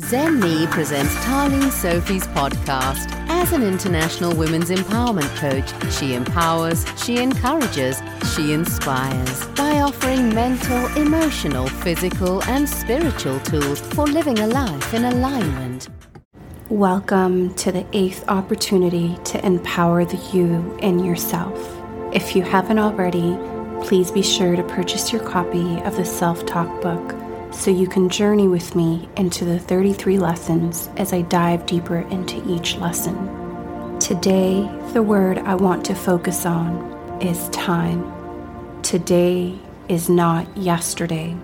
Zen Me presents Taleen Sophie's podcast. As an international women's empowerment coach, she empowers, she encourages, she inspires by offering mental, emotional, physical, and spiritual tools for living a life in alignment. Welcome to the eighth opportunity to empower the you in yourself. If you haven't already, please be sure to purchase your copy of the Self Talk book so you can journey with me into the 33 lessons as I dive deeper into each lesson. Today, the word I want to focus on is time. Today is not yesterday.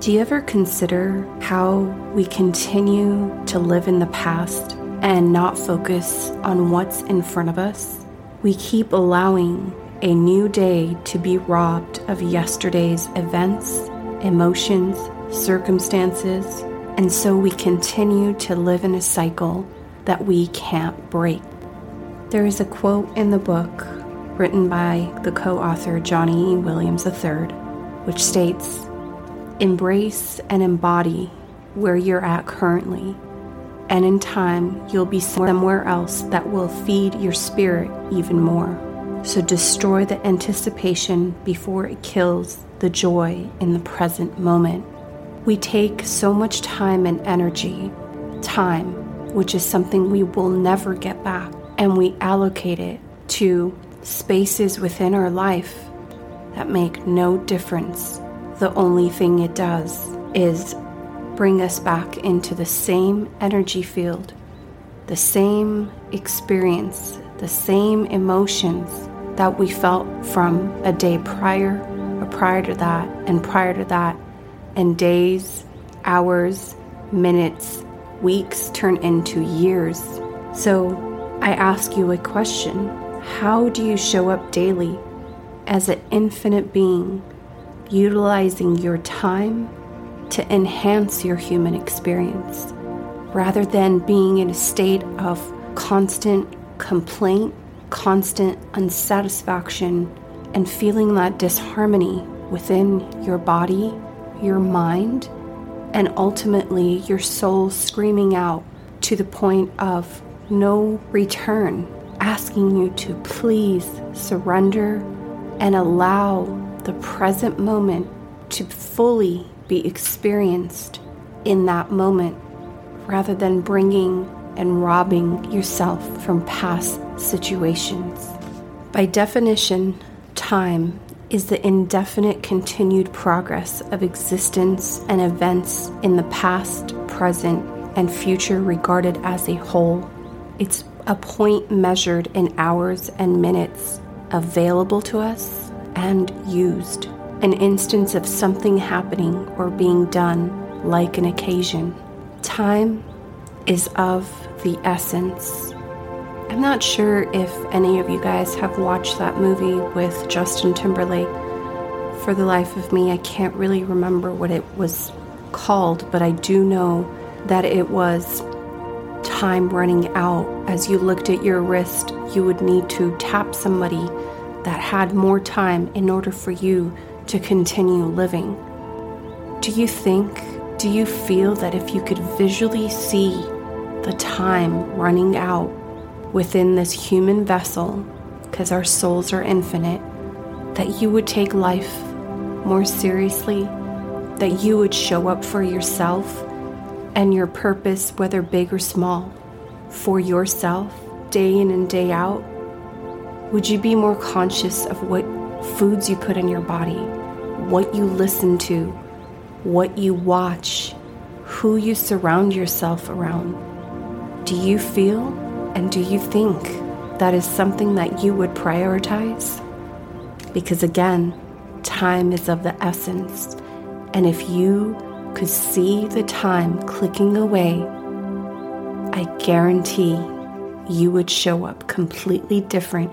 Do you ever consider how we continue to live in the past and not focus on what's in front of us? We keep allowing a new day to be robbed of yesterday's events, emotions, circumstances, and so we continue to live in a cycle that we can't break. There is a quote in the book written by the co author Johnnie E. Williams III, which states Embrace and embody where you're at currently, and in time you'll be somewhere else that will feed your spirit even more. So destroy the anticipation before it kills the joy in the present moment. We take so much time and energy, time, which is something we will never get back, and we allocate it to spaces within our life that make no difference. The only thing it does is bring us back into the same energy field, the same experience, the same emotions that we felt from a day prior, or prior to that, and prior to that, and days, hours, minutes, weeks turn into years. So I ask you a question How do you show up daily as an infinite being, utilizing your time to enhance your human experience rather than being in a state of constant complaint, constant unsatisfaction, and feeling that disharmony within your body your mind, and ultimately your soul screaming out to the point of no return, asking you to please surrender and allow the present moment to fully be experienced in that moment rather than bringing and robbing yourself from past situations. By definition, time is the indefinite continued progress of existence and events in the past, present, and future regarded as a whole. It's a point measured in hours and minutes available to us and used, an instance of something happening or being done like an occasion. Time is of the essence I'm not sure if any of you guys have watched that movie with Justin Timberlake. For the life of me, I can't really remember what it was called, but I do know that it was time running out. As you looked at your wrist, you would need to tap somebody that had more time in order for you to continue living. Do you think, do you feel that if you could visually see the time running out, within this human vessel, because our souls are infinite, that you would take life more seriously, that you would show up for yourself and your purpose, whether big or small, for yourself, day in and day out? Would you be more conscious of what foods you put in your body, what you listen to, what you watch, who you surround yourself around? Do you feel and do you think that is something that you would prioritize? Because again, time is of the essence. And if you could see the time clicking away, I guarantee you would show up completely different,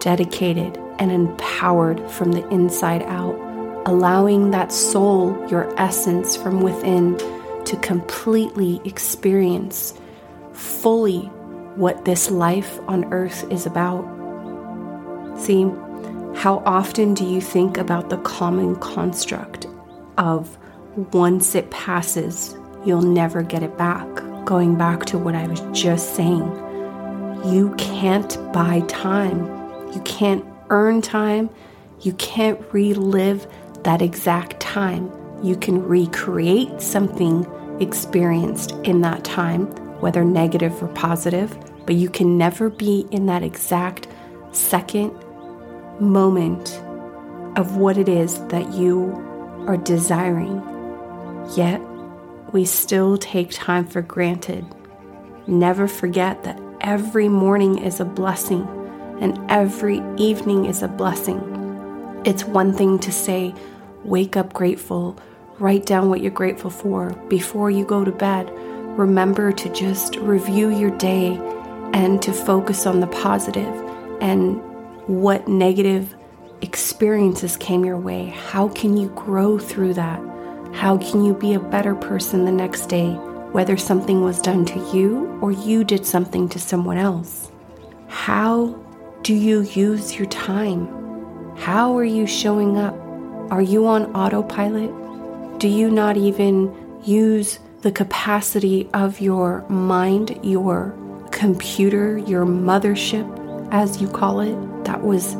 dedicated, and empowered from the inside out, allowing that soul, your essence from within, to completely experience fully what this life on earth is about. See, how often do you think about the common construct of once it passes, you'll never get it back. Going back to what I was just saying, you can't buy time. You can't earn time. You can't relive that exact time. You can recreate something experienced in that time, whether negative or positive, but you can never be in that exact second moment of what it is that you are desiring. Yet, we still take time for granted. Never forget that every morning is a blessing and every evening is a blessing. It's one thing to say, wake up grateful, write down what you're grateful for before you go to bed. Remember to just review your day and to focus on the positive and what negative experiences came your way. How can you grow through that? How can you be a better person the next day, whether something was done to you or you did something to someone else? How do you use your time? How are you showing up? Are you on autopilot? Do you not even use the capacity of your mind, your computer, your mothership, as you call it, that was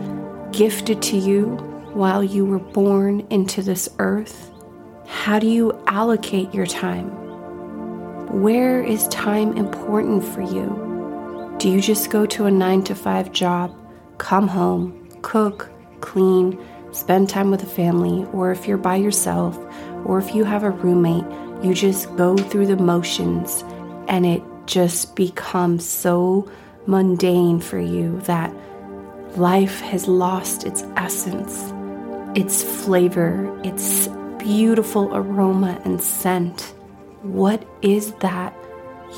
gifted to you while you were born into this earth? How do you allocate your time? Where is time important for you? Do you just go to a nine to five job, come home, cook, clean, spend time with a family, or if you're by yourself, or if you have a roommate, you just go through the motions and it just becomes so mundane for you that life has lost its essence, its flavor, its beautiful aroma and scent. What is that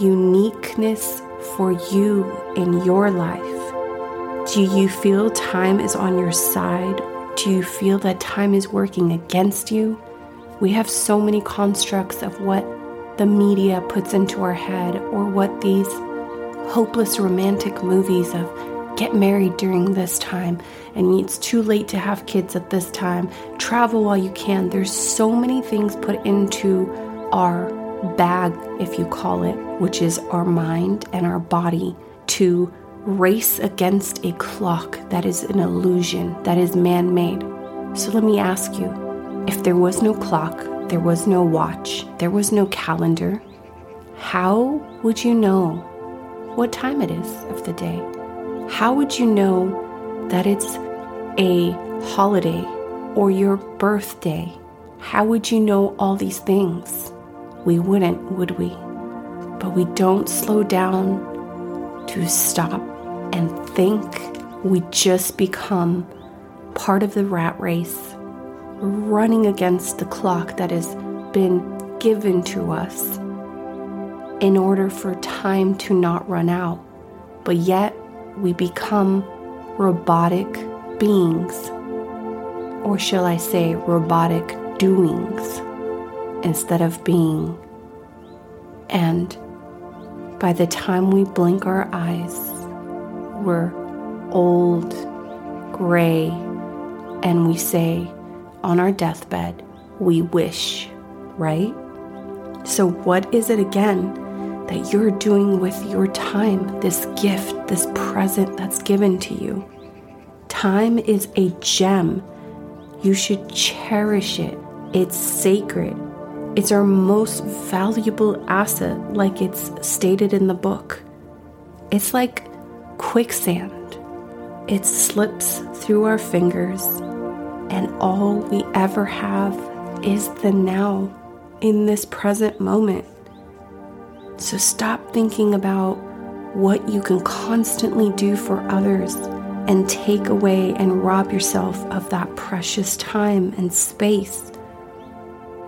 uniqueness for you in your life? Do you feel time is on your side? Do you feel that time is working against you? We have so many constructs of what the media puts into our head or what these hopeless romantic movies of get married during this time and it's too late to have kids at this time. Travel while you can. There's so many things put into our bag, if you call it, which is our mind and our body, to race against a clock that is an illusion, that is man made. So let me ask you if there was no clock, there was no watch, there was no calendar, how would you know what time it is of the day? How would you know that it's a holiday or your birthday? How would you know all these things? We wouldn't, would we? But we don't slow down to stop and think. We just become part of the rat race, running against the clock that has been given to us in order for time to not run out. But yet, we become robotic beings, or shall I say, robotic doings, instead of being. And by the time we blink our eyes, we're old, gray, and we say on our deathbed, we wish, right? So, what is it again that you're doing with your time, this gift, this present that's given to you? Time is a gem. You should cherish it. It's sacred. It's our most valuable asset, like it's stated in the book. It's like quicksand. It slips through our fingers, and all we ever have is the now in this present moment. So stop thinking about what you can constantly do for others and take away and rob yourself of that precious time and space.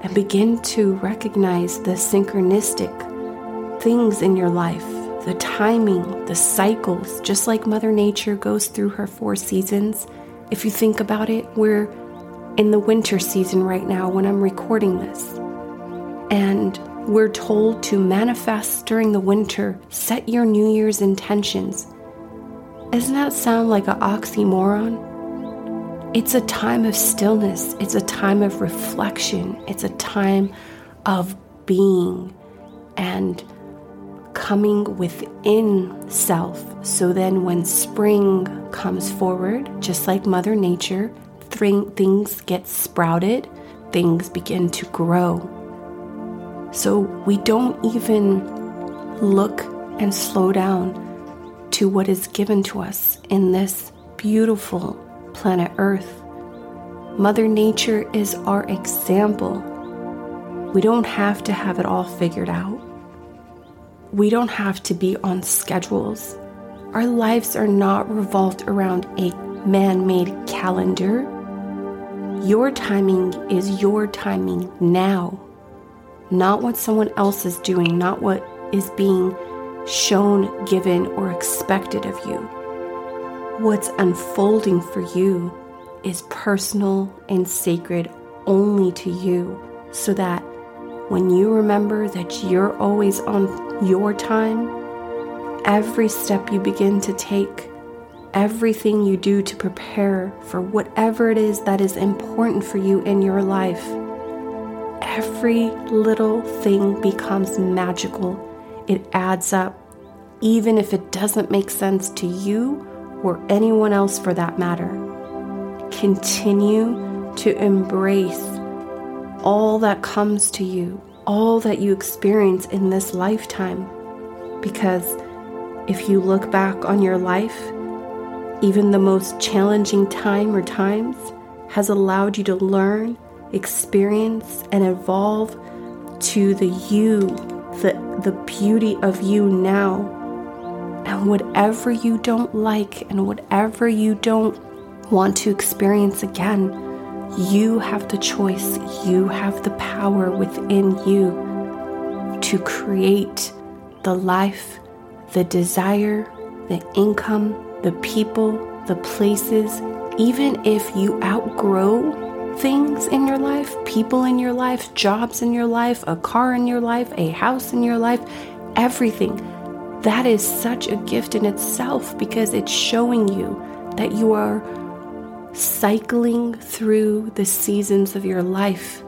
And begin to recognize the synchronistic things in your life, the timing, the cycles, just like Mother Nature goes through her four seasons. If you think about it, we're in the winter season right now when I'm recording this. And we're told to manifest during the winter, set your New Year's intentions doesn't that sound like an oxymoron? It's a time of stillness, it's a time of reflection, it's a time of being. and coming within self. So then, when spring comes forward, just like Mother Nature, things get sprouted, things begin to grow. So we don't even look and slow down to what is given to us in this beautiful planet Earth. Mother Nature is our example. We don't have to have it all figured out. We don't have to be on schedules. Our lives are not revolved around a man made calendar. Your timing is your timing now, not what someone else is doing, not what is being shown, given, or expected of you. What's unfolding for you is personal and sacred only to you, so that when you remember that you're always on your time, every step you begin to take, everything you do to prepare for whatever it is that is important for you in your life, every little thing becomes magical. It adds up, even if it doesn't make sense to you or anyone else for that matter continue to embrace all that comes to you, all that you experience in this lifetime. Because if you look back on your life, even the most challenging time or times has allowed you to learn, experience, and evolve to the you, the, the beauty of you now. And whatever you don't like and whatever you don't want to experience again, you have the choice, you have the power within you to create the life, the desire, the income, the people, the places, even if you outgrow things in your life, people in your life, jobs in your life, a car in your life, a house in your life, everything. That is such a gift in itself because it's showing you that you are cycling through the seasons of your life.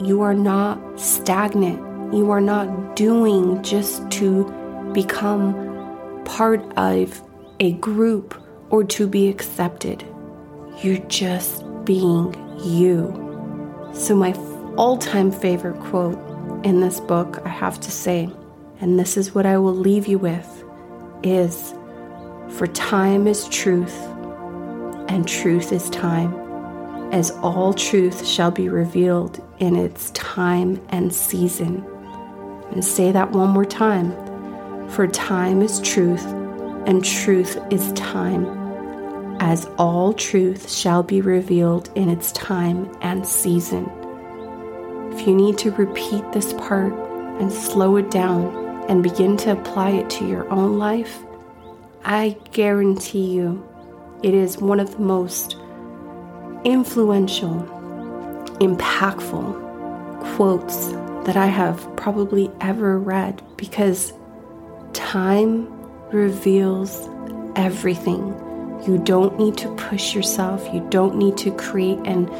You are not stagnant. You are not doing just to become part of a group or to be accepted. You're just being you. So, my all time favorite quote in this book, I have to say, and this is what I will leave you with, is For time is truth and truth is time, as all truth shall be revealed in its time and season. And say that one more time. For time is truth, and truth is time, as all truth shall be revealed in its time and season. If you need to repeat this part and slow it down and begin to apply it to your own life, I guarantee you it is one of the most influential, impactful quotes that I have probably ever read because time reveals everything. You don't need to push yourself, you don't need to create and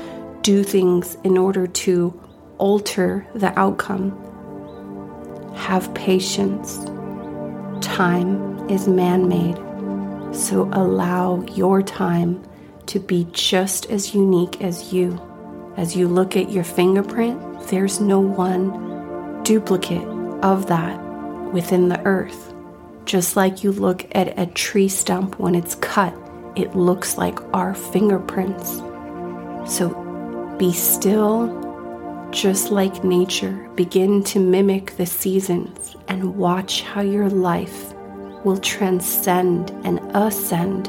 do things in order to alter the outcome. Have patience. Time is man made. So allow your time to be just as unique as you. As you look at your fingerprint, there's no one duplicate of that within the earth. Just like you look at a tree stump when it's cut, it looks like our fingerprints. So be still, just like nature. Begin to mimic the seasons and watch how your life will transcend and ascend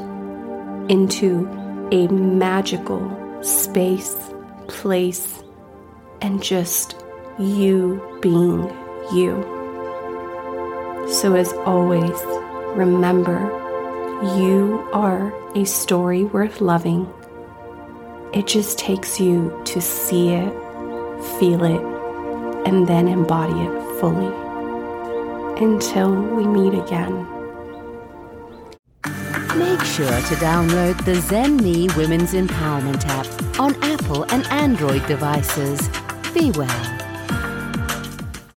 into a magical space, place, and just you being you. So, as always, remember you are a story worth loving. It just takes you to see it, feel it, and then embody it fully. Until we meet again. Make sure to download the Zen Me Women's Empowerment app on Apple and Android devices. Be well.